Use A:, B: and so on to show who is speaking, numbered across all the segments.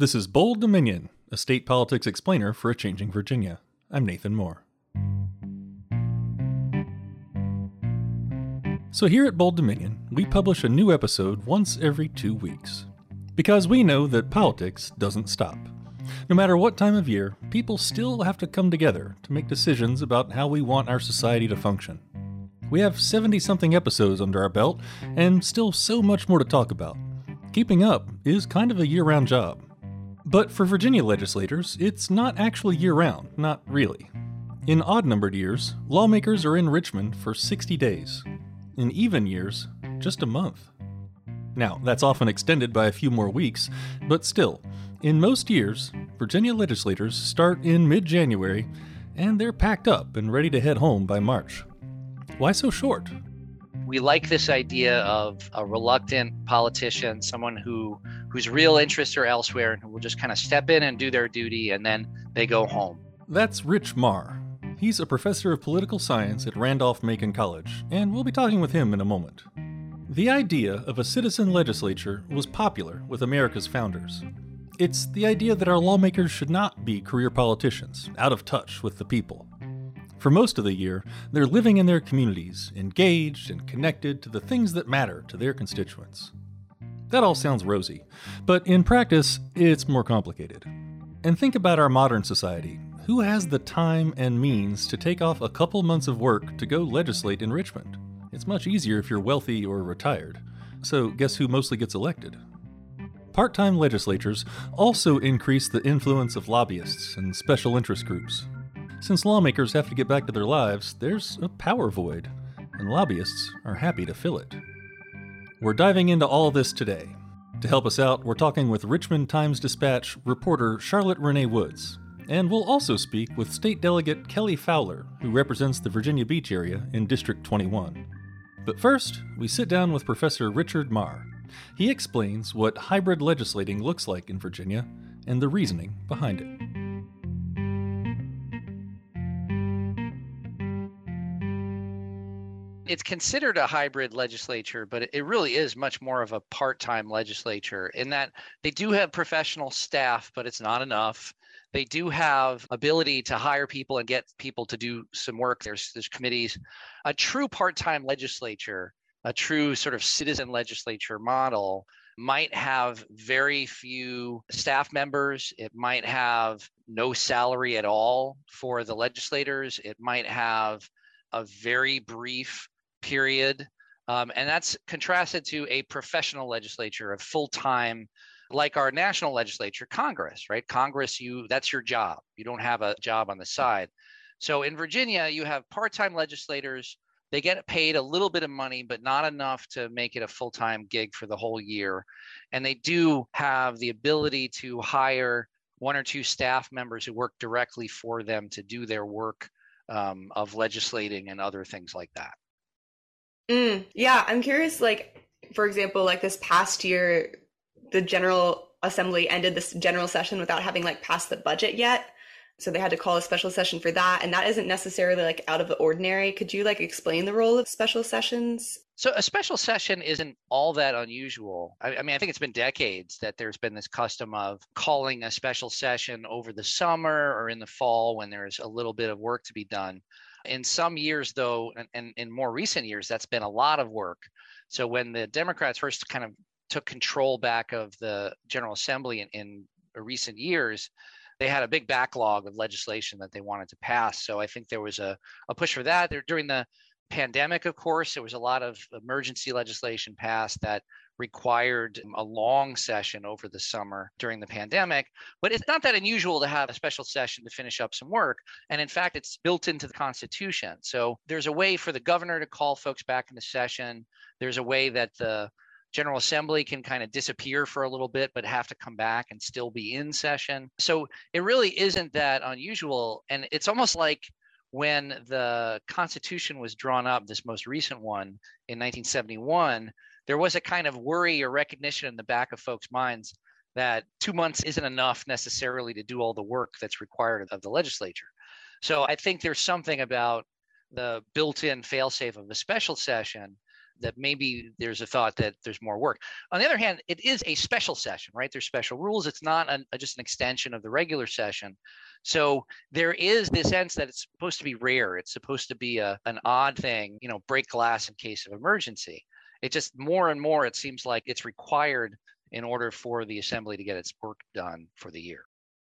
A: This is Bold Dominion, a state politics explainer for a changing Virginia. I'm Nathan Moore. So, here at Bold Dominion, we publish a new episode once every two weeks. Because we know that politics doesn't stop. No matter what time of year, people still have to come together to make decisions about how we want our society to function. We have 70 something episodes under our belt, and still so much more to talk about. Keeping up is kind of a year round job. But for Virginia legislators, it's not actually year round, not really. In odd numbered years, lawmakers are in Richmond for 60 days. In even years, just a month. Now, that's often extended by a few more weeks, but still, in most years, Virginia legislators start in mid January and they're packed up and ready to head home by March. Why so short?
B: We like this idea of a reluctant politician, someone who whose real interests are elsewhere and who will just kind of step in and do their duty and then they go home.
A: That's Rich Meagher. He's a professor of political science at Randolph Macon College, and we'll be talking with him in a moment. The idea of a citizen legislature was popular with America's founders. It's the idea that our lawmakers should not be career politicians, out of touch with the people. For most of the year, they're living in their communities, engaged and connected to the things that matter to their constituents. That all sounds rosy, but in practice, it's more complicated. And think about our modern society. Who has the time and means to take off a couple months of work to go legislate in Richmond? It's much easier if you're wealthy or retired. So, guess who mostly gets elected? Part time legislatures also increase the influence of lobbyists and special interest groups. Since lawmakers have to get back to their lives, there's a power void, and lobbyists are happy to fill it. We're diving into all this today. To help us out, we're talking with Richmond Times Dispatch reporter Charlotte Rene Woods. And we'll also speak with State Delegate Kelly Fowler, who represents the Virginia Beach area in District 21. But first, we sit down with Professor Richard Meagher. He explains what hybrid legislating looks like in Virginia and the reasoning behind it.
B: It's considered a hybrid legislature, but it really is much more of a part-time legislature in that they do have professional staff, but it's not enough. They do have ability to hire people and get people to do some work. There's there's committees. A true part-time legislature, a true sort of citizen legislature model might have very few staff members. It might have no salary at all for the legislators. It might have a very brief period. Um, and that's contrasted to a professional legislature, a full time, like our national legislature, Congress, right? Congress, you that's your job. You don't have a job on the side. So in Virginia, you have part time legislators. They get paid a little bit of money, but not enough to make it a full time gig for the whole year. And they do have the ability to hire one or two staff members who work directly for them to do their work um, of legislating and other things like that.
C: Mm, yeah, I'm curious. Like, for example, like this past year, the General Assembly ended this general session without having like passed the budget yet. So they had to call a special session for that. And that isn't necessarily like out of the ordinary. Could you like explain the role of special sessions?
B: So a special session isn't all that unusual. I, I, mean, I think it's been decades that there's been this custom of calling a special session over the summer or in the fall when there's a little bit of work to be done. In some years, though, and, and in more recent years, that's been a lot of work. So when the Democrats first kind of took control back of the General Assembly in, in recent years, they had a big backlog of legislation that they wanted to pass. So I think there was a, a push for that. During the pandemic, of course, there was a lot of emergency legislation passed that required a long session over the summer during the pandemic. But it's not that unusual to have a special session to finish up some work. And in fact, it's built into the Constitution. So there's a way for the governor to call folks back into session. There's a way that the General Assembly can kind of disappear for a little bit, but have to come back and still be in session. So it really isn't that unusual. And it's almost like when the Constitution was drawn up, this most recent one in 1971, there was a kind of worry or recognition in the back of folks' minds that two months isn't enough necessarily to do all the work that's required of the legislature. So I think there's something about the built-in failsafe of a special session that maybe there's a thought that there's more work. On the other hand, it is a special session, right? There's special rules. It's not an, just an extension of the regular session. So there is this sense that it's supposed to be rare. It's supposed to be a, an odd thing, you know, break glass in case of emergency. It just more and more, it seems like it's required in order for the assembly to get its work done for the year.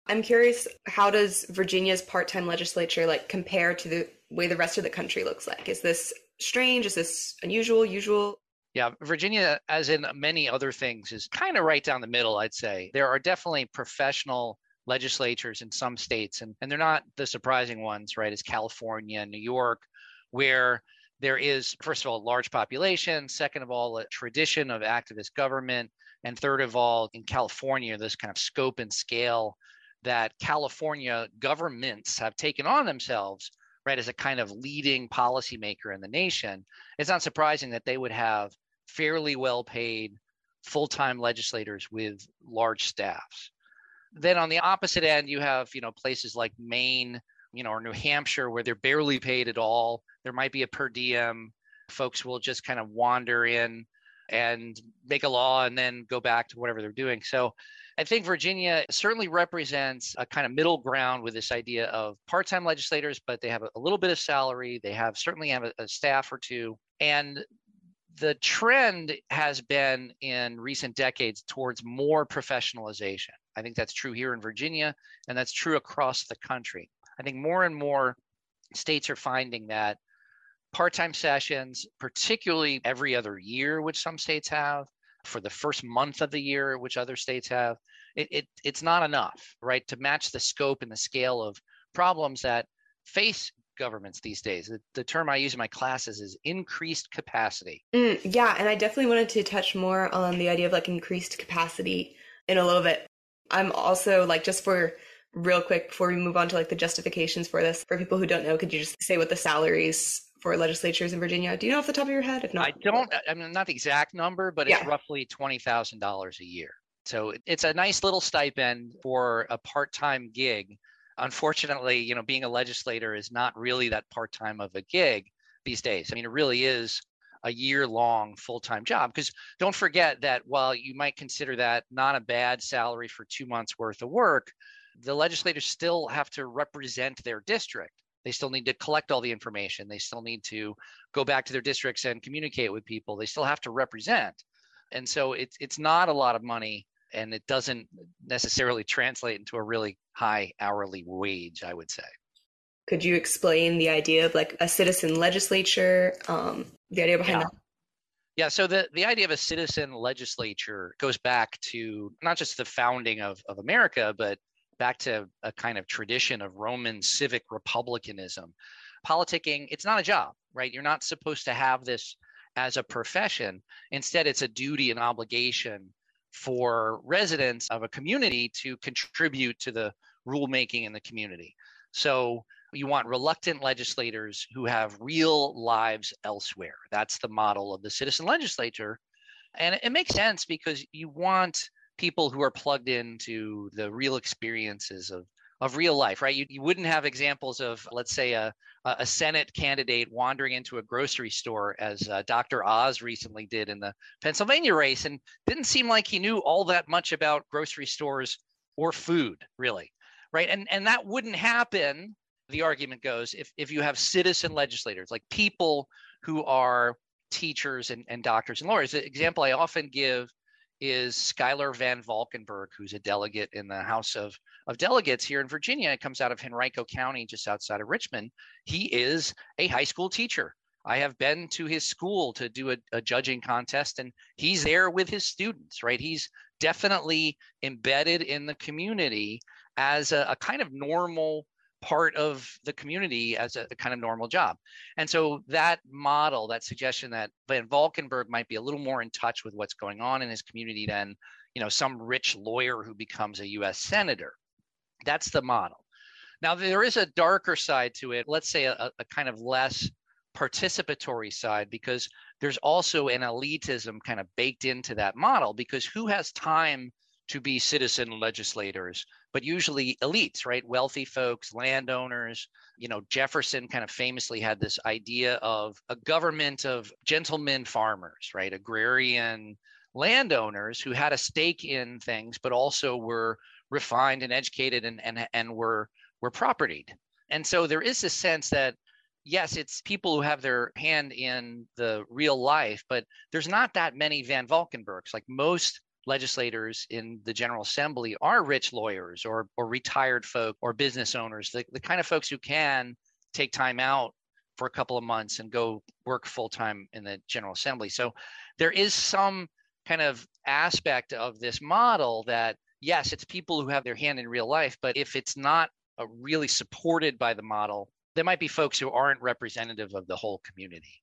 C: I'm curious, how does Virginia's part-time legislature like compare to the way the rest of the country looks like? Is this strange? Is this unusual, usual?
B: Yeah, Virginia, as in many other things, is kind of right down the middle, I'd say. There are definitely professional legislatures in some states, and, and they're not the surprising ones, right? As California, New York, where there is, first of all, a large population, second of all, a tradition of activist government, and third of all, in California, this kind of scope and scale that California governments have taken on themselves right, as a kind of leading policymaker in the nation, it's not surprising that they would have fairly well paid full time legislators with large staffs. Then on the opposite end, you have, you know, places like Maine, you know, or New Hampshire where they're barely paid at all. There might be a per diem. Folks will just kind of wander in and make a law and then go back to whatever they're doing. So I think Virginia certainly represents a kind of middle ground with this idea of part-time legislators, but they have a, little bit of salary. They have certainly have a, a staff or two, and the trend has been in recent decades towards more professionalization. I think that's true here in Virginia, and that's true across the country. I think more and more states are finding that part time sessions, particularly every other year, which some states have, for the first month of the year, which other states have, it, it it's not enough, right, to match the scope and the scale of problems that face governments these days. The, the term I use in my classes is increased capacity.
C: Mm, yeah, and I definitely wanted to touch more on the idea of like increased capacity in a little bit. I'm also like just for real quick before we move on to like the justifications for this for people who don't know could you just say what the salaries for legislatures in Virginia. Do you know off the top of your head? If not,
B: I don't. I mean, not the exact number, but it's yeah. roughly twenty thousand dollars a year. So it's a nice little stipend for a part-time gig. Unfortunately, you know, being a legislator is not really that part-time of a gig these days. I mean, it really is a year-long full-time job. Because don't forget that while you might consider that not a bad salary for two months worth of work, the legislators still have to represent their district. They still need to collect all the information. They still need to go back to their districts and communicate with people. They still have to represent. And so it's it's not a lot of money and it doesn't necessarily translate into a really high hourly wage, I would say.
C: Could you explain the idea of like a citizen legislature, um, the idea behind
B: yeah.
C: that?
B: Yeah, so the, the idea of a citizen legislature goes back to not just the founding of, of America, but back to a kind of tradition of Roman civic republicanism. Politicking, it's not a job, right? You're not supposed to have this as a profession. Instead, it's a duty and obligation for residents of a community to contribute to the rulemaking in the community. So you want reluctant legislators who have real lives elsewhere. That's the model of the citizen legislature. And it makes sense because you want people who are plugged into the real experiences of of real life, right? You, you wouldn't have examples of, let's say, a, a Senate candidate wandering into a grocery store, as uh, Dr. Oz recently did in the Pennsylvania race, and didn't seem like he knew all that much about grocery stores or food, really, right? And and that wouldn't happen. The argument goes if if you have citizen legislators, like people who are teachers and, and doctors and lawyers. The example I often give is Schuyler Van Valkenburg, who's a delegate in the House of, of Delegates here in Virginia. It comes out of Henrico County, just outside of Richmond. He is a high school teacher. I have been to his school to do a, a judging contest, and he's there with his students, right? He's definitely embedded in the community as a, a kind of normal part of the community as a, a, kind of normal job. And so that model, that suggestion that Van Valkenburg might be a little more in touch with what's going on in his community than, you know, some rich lawyer who becomes a US senator. That's the model. Now there is a darker side to it. Let's say a, a kind of less participatory side because there's also an elitism kind of baked into that model because who has time to be citizen legislators, but usually elites, right? Wealthy folks, landowners. You know, Jefferson kind of famously had this idea of a government of gentlemen farmers, right? Agrarian landowners who had a stake in things, but also were refined and educated and, and, and were, were propertied. And so there is this sense that yes, it's people who have their hand in the real life, but there's not that many Van Valkenburgs. Like most legislators in the General Assembly are rich lawyers or or retired folk or business owners, the, the kind of folks who can take time out for a couple of months and go work full time in the General Assembly. So there is some kind of aspect of this model that yes, it's people who have their hand in real life, but if it's not uh, really supported by the model, there might be folks who aren't representative of the whole community.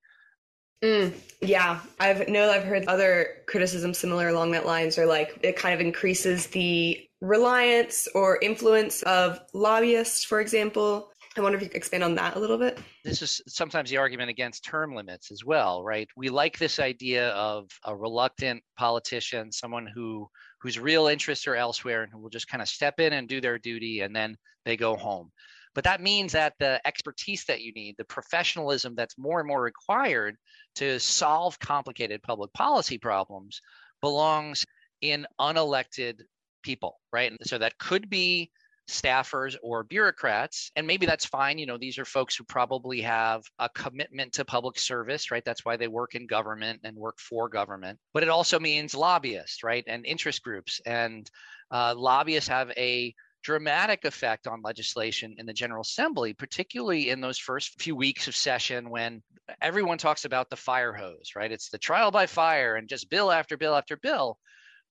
C: Mm, yeah, I've know I've heard other criticisms similar along that lines, or like it kind of increases the reliance or influence of lobbyists, for example. I wonder if you could expand on that a little bit.
B: This is sometimes the argument against term limits as well, right? We like this idea of a reluctant politician, someone who whose real interests are elsewhere and who will just kind of step in and do their duty and then they go home. But that means that the expertise that you need, the professionalism that's more and more required to solve complicated public policy problems belongs in unelected people, right? And so that could be staffers or bureaucrats and maybe that's fine. You know these are folks who probably have a commitment to public service right? That's why they work in government and work for government. But it also means lobbyists right? And interest groups. And uh, lobbyists have a dramatic effect on legislation in the General Assembly, particularly in those first few weeks of session when everyone talks about the fire hose, right? It's the trial by fire and just bill after bill after bill.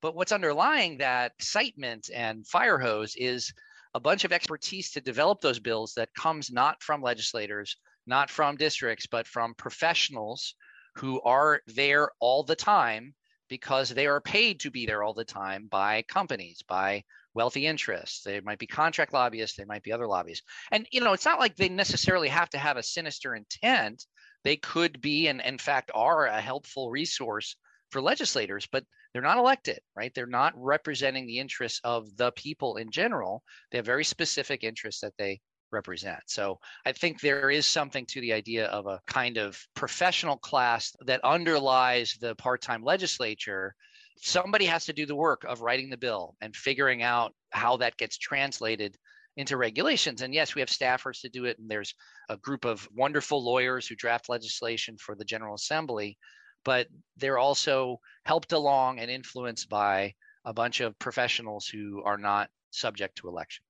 B: But what's underlying that excitement and fire hose is a bunch of expertise to develop those bills that comes not from legislators, not from districts, but from professionals who are there all the time because they are paid to be there all the time by companies, by wealthy interests. They might be contract lobbyists. They might be other lobbyists. And, you know, it's not like they necessarily have to have a sinister intent. They could be, and in fact are, a helpful resource for legislators, but they're not elected, right? They're not representing the interests of the people in general. They have very specific interests that they represent. So I think there is something to the idea of a kind of professional class that underlies the part time legislature somebody has to do the work of writing the bill and figuring out how that gets translated into regulations. And yes, we have staffers to do it, and there's a group of wonderful lawyers who draft legislation for the General Assembly, but they're also helped along and influenced by a bunch of professionals who are not subject to election.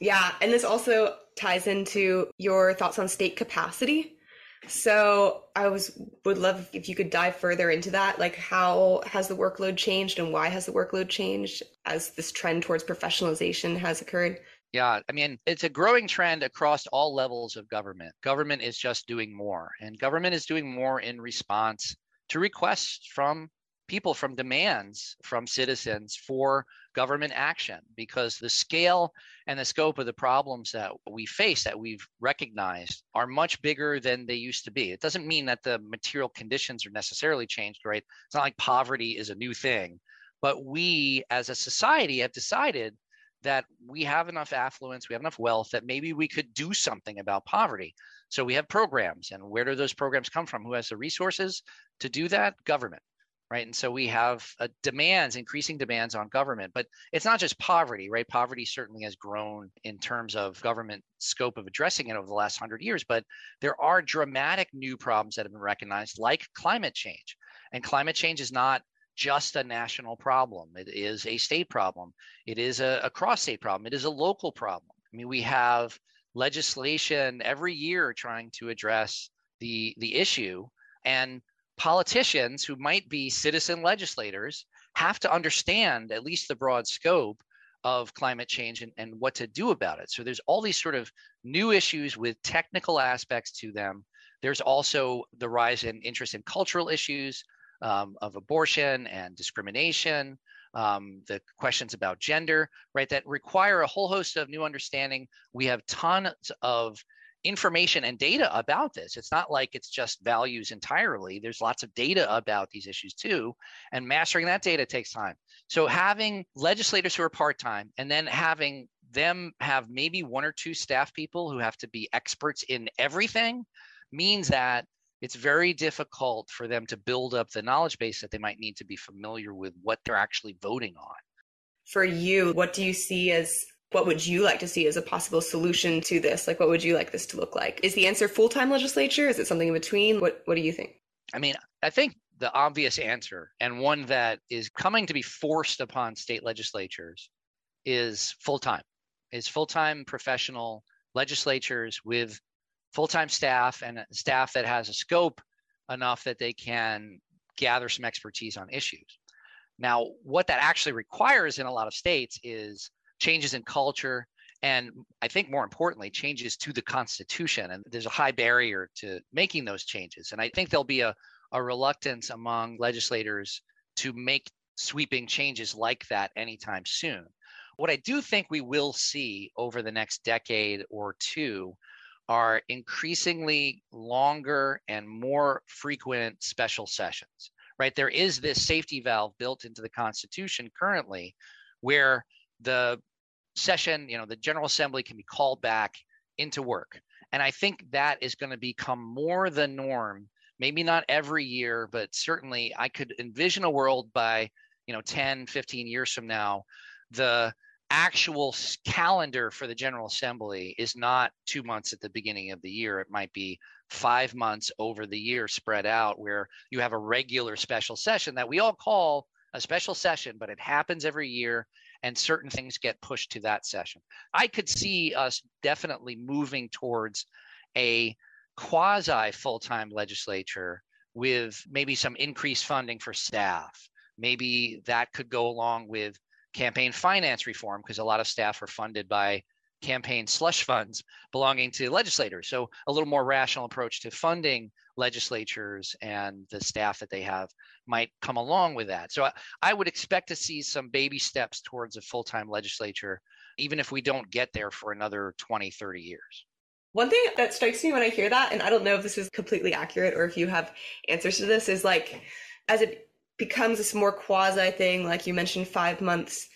C: Yeah, and this also ties into your thoughts on state capacity. So I was would love if you could dive further into that. Like how has the workload changed and why has the workload changed as this trend towards professionalization has occurred?
B: Yeah, I mean, it's a growing trend across all levels of government. Government is just doing more, and government is doing more in response to requests from people, from demands from citizens for government action because the scale and the scope of the problems that we face that we've recognized are much bigger than they used to be. It doesn't mean that the material conditions are necessarily changed, right? It's not like poverty is a new thing, but we as a society have decided that we have enough affluence, we have enough wealth that maybe we could do something about poverty. So we have programs, and where do those programs come from? Who has the resources to do that? Government right? And so we have uh, demands, increasing demands on government. But it's not just poverty, right? Poverty certainly has grown in terms of government scope of addressing it over the last hundred years. But there are dramatic new problems that have been recognized, like climate change. And climate change is not just a national problem. It is a state problem. It is a, a cross state problem. It is a local problem. I mean, we have legislation every year trying to address the the issue and politicians who might be citizen legislators have to understand at least the broad scope of climate change and, and what to do about it. So there's all these sort of new issues with technical aspects to them. There's also the rise in interest in cultural issues um, of abortion and discrimination, um, the questions about gender, right, that require a whole host of new understanding. We have tons of information and data about this. It's not like it's just values entirely. There's lots of data about these issues too. And mastering that data takes time. So having legislators who are part time and then having them have maybe one or two staff people who have to be experts in everything means that it's very difficult for them to build up the knowledge base that they might need to be familiar with what they're actually voting on.
C: For you, what do you see as what would you like to see as a possible solution to this? Like, what would you like this to look like? Is the answer full time legislature? Is it something in between? What What do you think?
B: I mean, I think the obvious answer, and one that is coming to be forced upon state legislatures, is full time. Is full time professional legislatures with full time staff and staff that has a scope enough that they can gather some expertise on issues. Now, what that actually requires in a lot of states is changes in culture, and I think more importantly, changes to the Constitution. And there's a high barrier to making those changes. And I think there'll be a, a reluctance among legislators to make sweeping changes like that anytime soon. What I do think we will see over the next decade or two are increasingly longer and more frequent special sessions, right? There is this safety valve built into the Constitution currently where the session, you know, the General Assembly can be called back into work. And I think that is going to become more the norm, maybe not every year, but certainly I could envision a world by, you know, 10, 15 years from now, the actual calendar for the General Assembly is not two months at the beginning of the year. It might be five months over the year spread out where you have a regular special session that we all call a special session, but it happens every year and certain things get pushed to that session. I could see us definitely moving towards a quasi full time legislature with maybe some increased funding for staff. Maybe that could go along with campaign finance reform because a lot of staff are funded by campaign slush funds belonging to legislators. So a little more rational approach to funding legislatures and the staff that they have might come along with that. So I, I would expect to see some baby steps towards a full-time legislature, even if we don't get there for another 20, 30 years.
C: One thing that strikes me when I hear that, and I don't know if this is completely accurate or if you have answers to this, is like as it becomes this more quasi thing, like you mentioned, five months,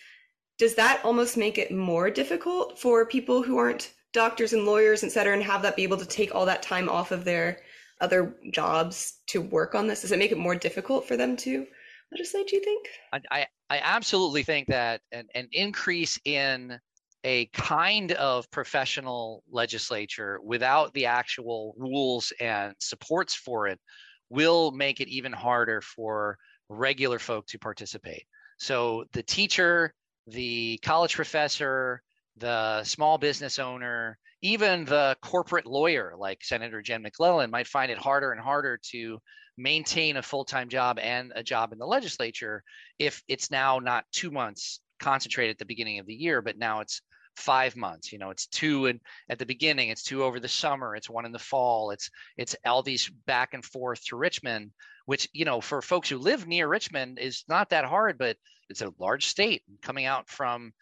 C: does that almost make it more difficult for people who aren't doctors and lawyers, et cetera, and have that be able to take all that time off of their other jobs to work on this? Does it make it more difficult for them to legislate, do you think?
B: I, I absolutely think that an, an increase in a kind of professional legislature without the actual rules and supports for it will make it even harder for regular folk to participate. So the teacher, the college professor, the small business owner, even the corporate lawyer like Senator Jen McClellan might find it harder and harder to maintain a full time job and a job in the legislature if it's now not two months concentrated at the beginning of the year, but now it's five months. You know it's two and at the beginning it's two over the summer it's one in the fall it's it's all these back and forth to richmond which you know for folks who live near richmond is not that hard but it's a large state coming out from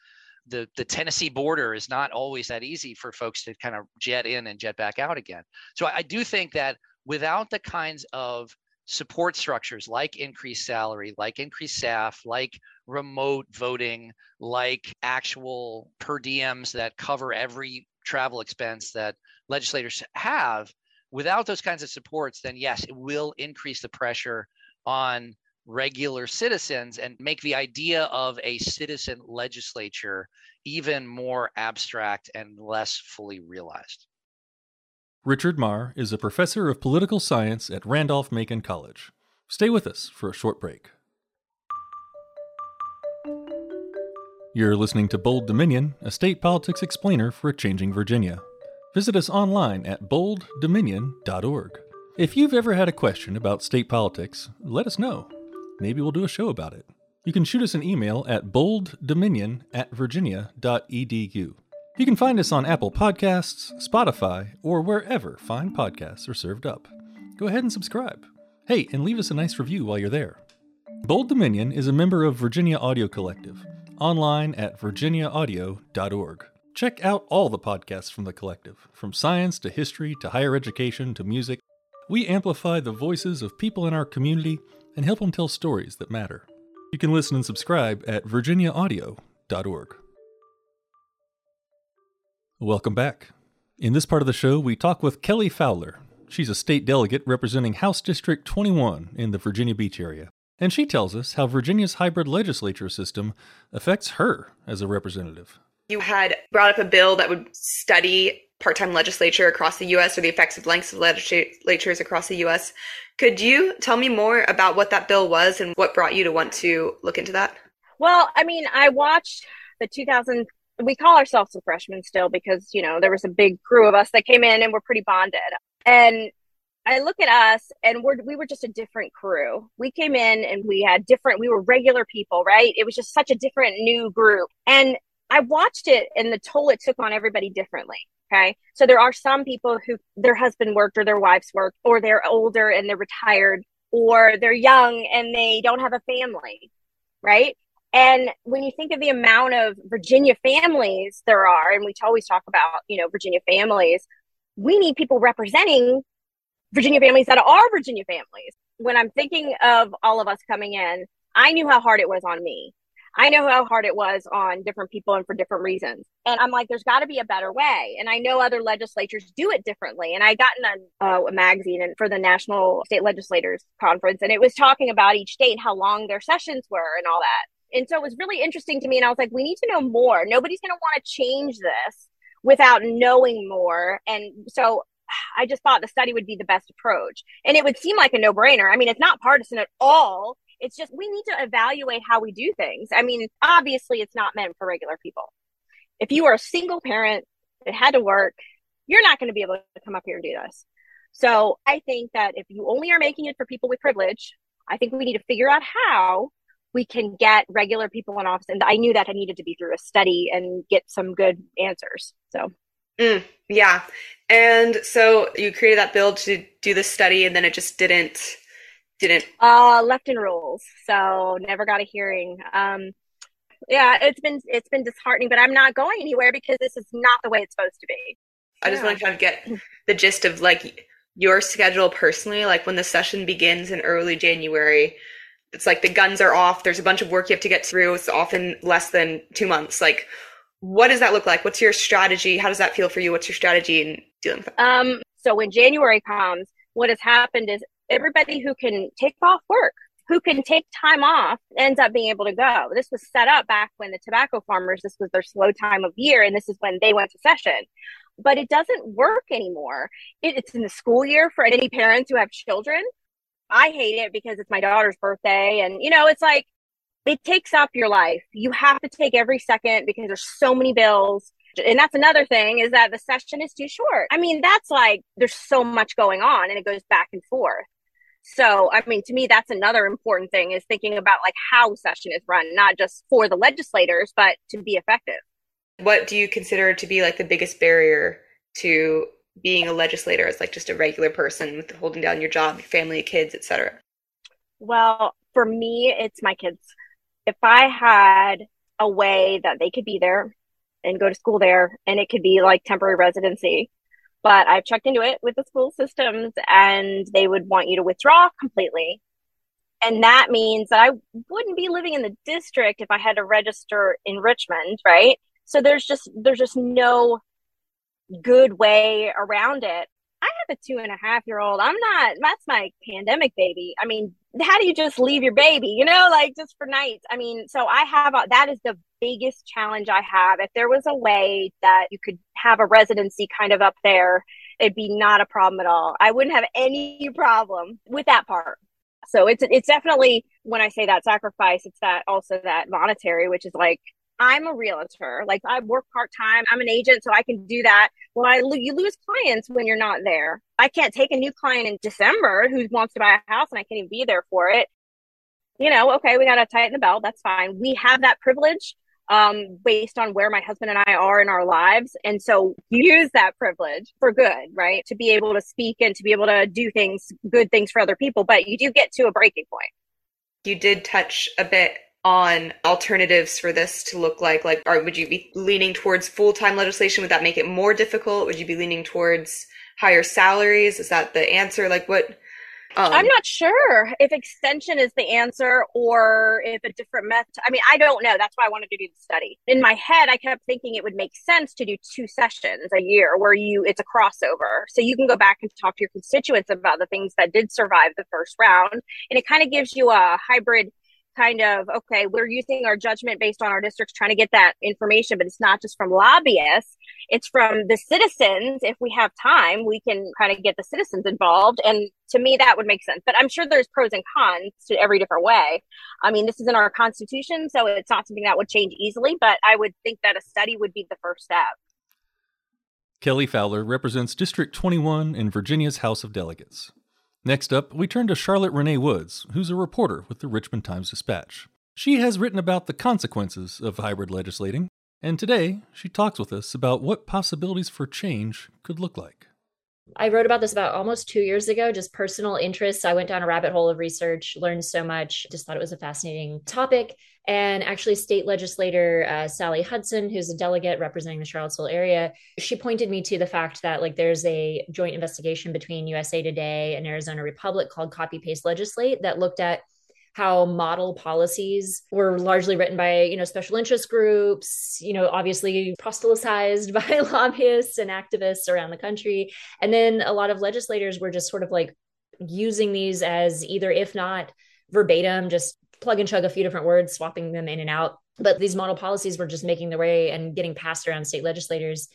B: the the Tennessee border is not always that easy for folks to kind of jet in and jet back out again. So I do think that without the kinds of support structures like increased salary, like increased staff, like remote voting, like actual per diems that cover every travel expense that legislators have, without those kinds of supports, then yes, it will increase the pressure on regular citizens and make the idea of a citizen legislature even more abstract and less fully realized.
A: Richard Meagher is a professor of political science at Randolph Macon College. Stay with us for a short break. You're listening to Bold Dominion, a state politics explainer for a changing Virginia. Visit us online at bolddominion.org. If you've ever had a question about state politics, let us know maybe we'll do a show about it. You can shoot us an email at bolddominion at virginia.edu. You can find us on Apple Podcasts, Spotify, or wherever fine podcasts are served up. Go ahead and subscribe. Hey, and leave us a nice review while you're there. Bold Dominion is a member of Virginia Audio Collective, online at virginiaaudio.org. Check out all the podcasts from the collective, from science to history to higher education to music. We amplify the voices of people in our community and help them tell stories that matter. You can listen and subscribe at virginiaaudio.org. Welcome back. In this part of the show, we talk with Kelly Fowler. She's a state delegate representing House District 21 in the Virginia Beach area. And she tells us how Virginia's hybrid legislature system affects her as a representative.
C: You had brought up a bill that would study part time legislature across the US or the effects of lengths of legislatures across the US. Could you tell me more about what that bill was and what brought you to want to look into that?
D: Well, I mean, I watched the 2000 we call ourselves some freshmen still because, you know, there was a big crew of us that came in and we're pretty bonded. And I look at us and we're we were just a different crew. We came in and we had different we were regular people, right? It was just such a different new group. And I watched it and the toll it took on everybody differently. Okay. So there are some people who their husband worked or their wives worked or they're older and they're retired or they're young and they don't have a family. Right. And when you think of the amount of Virginia families there are, and we always talk about, you know, Virginia families, we need people representing Virginia families that are Virginia families. When I'm thinking of all of us coming in, I knew how hard it was on me. I know how hard it was on different people and for different reasons. And I'm like, there's got to be a better way. And I know other legislatures do it differently. And I got in a, uh, a magazine and for the National State Legislators Conference, and it was talking about each state, how long their sessions were and all that. And so it was really interesting to me. And I was like, we need to know more. Nobody's going to want to change this without knowing more. And so I just thought the study would be the best approach. And it would seem like a no brainer. I mean, it's not partisan at all. It's just we need to evaluate how we do things. I mean, obviously, it's not meant for regular people. If you are a single parent that had to work, you're not going to be able to come up here and do this. So I think that if you only are making it for people with privilege, I think we need to figure out how we can get regular people in office. And I knew that I needed to be through a study and get some good answers. So
C: Mm, yeah. And so you created that bill to do the study and then it just didn't didn't
D: uh left in rules. So never got a hearing. Um yeah, it's been it's been disheartening, but I'm not going anywhere because this is not the way it's supposed to be.
C: I just want to kind of get the gist of like your schedule personally, like when the session begins in early January, it's like the guns are off, there's a bunch of work you have to get through. It's often less than two months. Like what does that look like? What's your strategy? How does that feel for you? What's your strategy in dealing with
D: that? Um, so when January comes, what has happened is everybody who can take off work, who can take time off, ends up being able to go. This was set up back when the tobacco farmers, this was their slow time of year, and this is when they went to session. But it doesn't work anymore. It, it's in the school year for any parents who have children. I hate it because it's my daughter's birthday, and you know, it's like it takes up your life. You have to take every second because there's so many bills. And that's another thing is that the session is too short. I mean, that's like there's so much going on and it goes back and forth. So, I mean, to me, that's another important thing is thinking about like how session is run, not just for the legislators, but to be effective.
C: What do you consider to be like the biggest barrier to being a legislator as like just a regular person with holding down your job, your family, kids, etc.?
D: Well, for me, it's my kids if I had a way that they could be there and go to school there and it could be like temporary residency, but I've checked into it with the school systems and they would want you to withdraw completely. And that means that I wouldn't be living in the district if I had to register in Richmond, right? So there's just there's just no good way around it. I have a two and a half year old. I'm not, that's my pandemic baby. I mean, how do you just leave your baby, you know, like just for nights? I mean, so I have, a, that is the biggest challenge I have. If there was a way that you could have a residency kind of up there, it'd be not a problem at all. I wouldn't have any problem with that part. So it's, it's definitely, when I say that sacrifice, it's that also that monetary, which is like, I'm a realtor. Like I work part time. I'm an agent, so I can do that. Well, I you lose clients when you're not there. I can't take a new client in December who wants to buy a house and I can't even be there for it. You know, okay, we got to tighten the belt. That's fine. We have that privilege um, based on where my husband and I are in our lives. And so use that privilege for good, right? To be able to speak and to be able to do things, good things for other people. But you do get to a breaking point.
C: You did touch a bit on alternatives for this to look like? Like, or would you be leaning towards full time legislation? Would that make it more difficult? Would you be leaning towards higher salaries? Is that the answer? Like, what?
D: Um, I'm not sure if extension is the answer or if a different method. I mean, I don't know. That's why I wanted to do the study. In my head, I kept thinking it would make sense to do two sessions a year where you it's a crossover. So you can go back and talk to your constituents about the things that did survive the first round. And it kind of gives you a hybrid kind of okay we're using our judgment based on our districts trying to get that information but it's not just from lobbyists. It's from the citizens. If we have time we can kind of get the citizens involved. And to me that would make sense. But i'm sure there's pros and cons to every different way. I mean this is in our constitution so it's not something that would change easily but i would think that a study would be the first step.
A: Kelly fowler represents district 21 in virginia's house of delegates Next up, we turn to Charlotte Rene Woods, who's a reporter with the Richmond Times Dispatch. She has written about the consequences of hybrid legislating, and today she talks with us about what possibilities for change could look like.
E: I wrote about this about almost two years ago, just personal interests. I went down a rabbit hole of research, learned so much, just thought it was a fascinating topic. And actually, state legislator uh, Sally Hudson, who's a delegate representing the Charlottesville area, she pointed me to the fact that like there's a joint investigation between USA Today and Arizona Republic called Copy Paste Legislate that looked at how model policies were largely written by you know special interest groups you know obviously proselytized by lobbyists and activists around the country and then a lot of legislators were just sort of like using these as either if not verbatim just plug and chug a few different words, swapping them in and out. But these model policies were just making their way and getting passed around state legislators.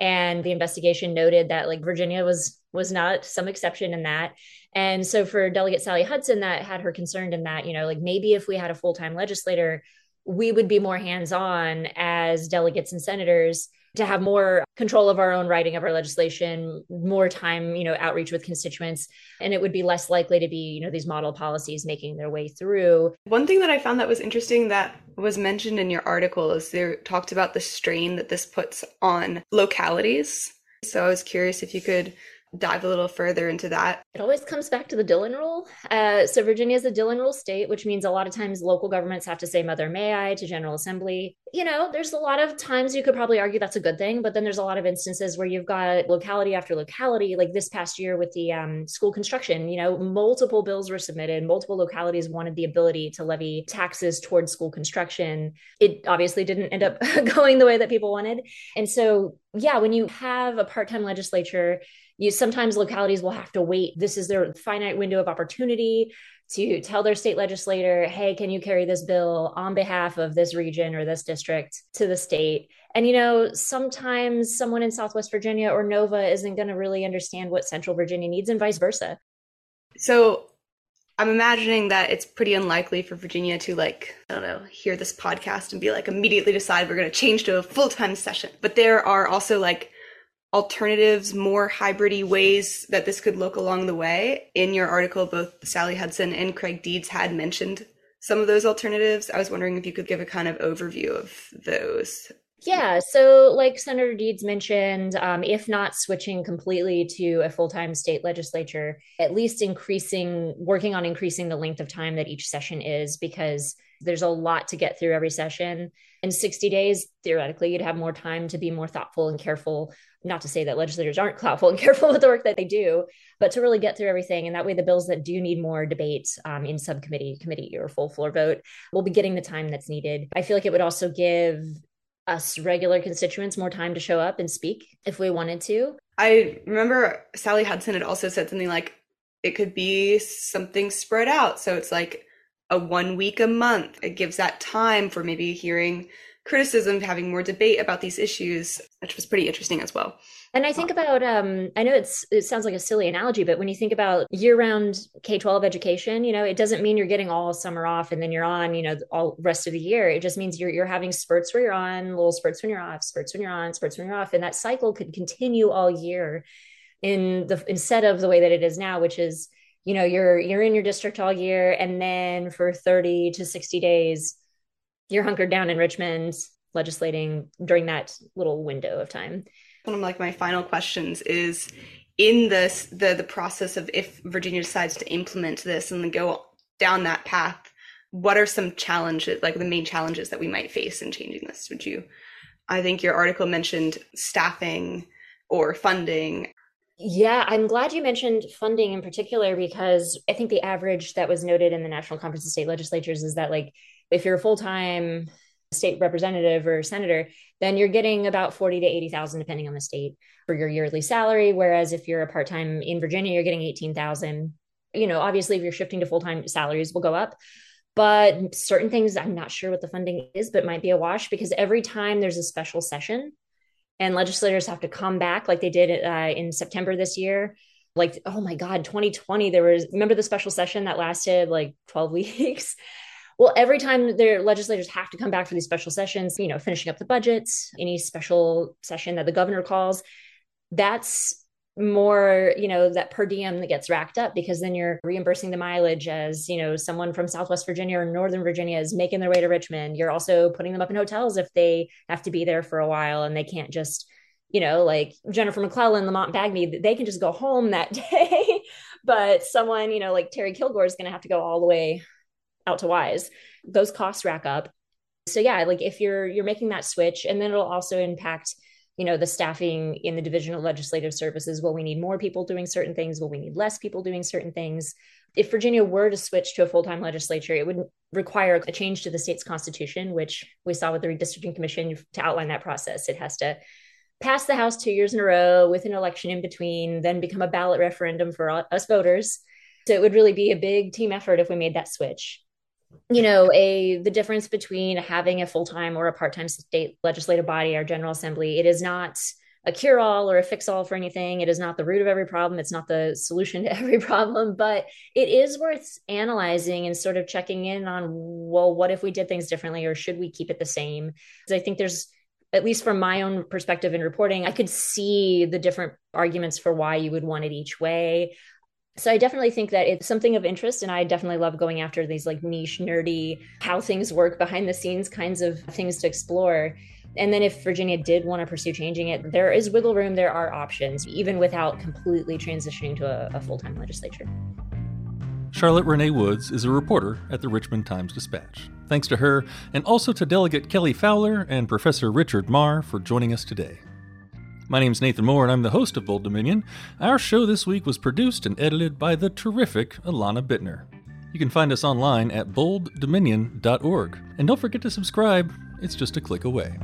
E: And the investigation noted that like Virginia was was not some exception in that. And so for Delegate Sally Hudson, that had her concerned in that, you know, like maybe if we had a full-time legislator, we would be more hands-on as delegates and senators to have more control of our own writing of our legislation, more time, you know, outreach with constituents, and it would be less likely to be, you know, these model policies making their way through.
C: One thing that I found that was interesting that was mentioned in your article is there talked about the strain that this puts on localities. So I was curious if you could dive a little further into that.
E: It always comes back to the Dillon rule. Uh, so Virginia is a Dillon rule state, which means a lot of times local governments have to say "Mother May I" to General Assembly. You know, there's a lot of times you could probably argue that's a good thing, but then there's a lot of instances where you've got locality after locality, like this past year with the um, school construction. You know, multiple bills were submitted, multiple localities wanted the ability to levy taxes towards school construction. It obviously didn't end up going the way that people wanted, and so yeah, when you have a part-time legislature you sometimes localities will have to wait. This is their finite window of opportunity to tell their state legislator hey can you carry this bill on behalf of this region or this district to the state? And you know sometimes someone in southwest virginia or nova isn't going to really understand what central virginia needs and vice versa.
C: So i'm imagining that it's pretty unlikely for virginia to like i don't know hear this podcast and be like immediately decide we're going to change to a full-time session. But there are also like alternatives, more hybridy ways that this could look along the way. In your article, both Sally Hudson and Craig Deeds had mentioned some of those alternatives. I was wondering if you could give a kind of overview of those.
E: Yeah, so like Senator Deeds mentioned, um, if not switching completely to a full time state legislature, at least increasing, working on increasing the length of time that each session is, because there's a lot to get through every session. In 60 days, theoretically, you'd have more time to be more thoughtful and careful not to say that legislators aren't thoughtful and careful with the work that they do, but to really get through everything. And that way, the bills that do need more debate um, in subcommittee, committee, or full floor vote will be getting the time that's needed. I feel like it would also give us regular constituents more time to show up and speak if we wanted to.
C: I remember Sally Hudson had also said something like it could be something spread out. So it's like a one week a month. It gives that time for maybe hearing criticism, having more debate about these issues, which was pretty interesting as well.
E: And I think about, um, I know it's it sounds like a silly analogy, but when you think about year-round K-12 education, you know, it doesn't mean you're getting all summer off and then you're on, you know, all rest of the year. It just means you're you're having spurts where you're on, little spurts when you're off, spurts when you're on, spurts when you're off, and that cycle could continue all year. In the instead of the way that it is now, which is, you know, you're you're in your district all year, and then for 30 to 60 days you're hunkered down in Richmond legislating during that little window of time.
C: One of like my final questions is in this the the process of if Virginia decides to implement this and then go down that path what are some challenges, like the main challenges that we might face in changing this? Would you? I think your article mentioned staffing or funding.
E: Yeah, I'm glad you mentioned funding in particular because I think the average that was noted in the National Conference of State Legislatures is that, like, if you're a full time state representative or senator, then you're getting about 40 to 80,000 depending on the state for your yearly salary whereas if you're a part-time in Virginia you're getting 18,000. You know, obviously if you're shifting to full-time salaries will go up, but certain things I'm not sure what the funding is but might be a wash because every time there's a special session and legislators have to come back like they did uh, in September this year. Like oh my god 2020 there was remember the special session that lasted like 12 weeks? Well, every time their legislators have to come back for these special sessions, you know, finishing up the budgets, any special session that the governor calls, that's more you know that per diem that gets racked up because then you're reimbursing the mileage as you know someone from southwest virginia or northern virginia is making their way to richmond. You're also putting them up in hotels if they have to be there for a while and they can't just you know like jennifer mcclellan lamont bagby they can just go home that day. But someone you know like terry kilgore is going to have to go all the way out to wise. Those costs rack up. So yeah like if you're you're making that switch and then it'll also impact you know the staffing in the division of legislative services will we need more people doing certain things will we need less people doing certain things. If virginia were to switch to a full-time legislature it would require a change to the state's constitution which we saw with the redistricting commission to outline that process. It has to pass the house two years in a row with an election in between then become a ballot referendum for us voters. So it would really be a big team effort if we made that switch you know a the difference between having a full-time or a part-time state legislative body our general assembly it is not a cure-all or a fix-all for anything. It is not the root of every problem. It's not the solution to every problem but it is worth analyzing and sort of checking in on well what if we did things differently or should we keep it the same? Because i think there's at least from my own perspective in reporting i could see the different arguments for why you would want it each way so I definitely think that it's something of interest and I definitely love going after these like niche nerdy how things work behind the scenes kinds of things to explore. And then if Virginia did want to pursue changing it, there is wiggle room, there are options even without completely transitioning to a, a full-time legislature.
A: Charlotte Rene Woods is a reporter at the Richmond Times Dispatch. Thanks to her, and also to Delegate Kelly Fowler and Professor Richard Meagher for joining us today. My name's Nathan Moore, and I'm the host of Bold Dominion. Our show this week was produced and edited by the terrific Alana Bittner. You can find us online at bolddominion.org. And don't forget to subscribe, it's just a click away.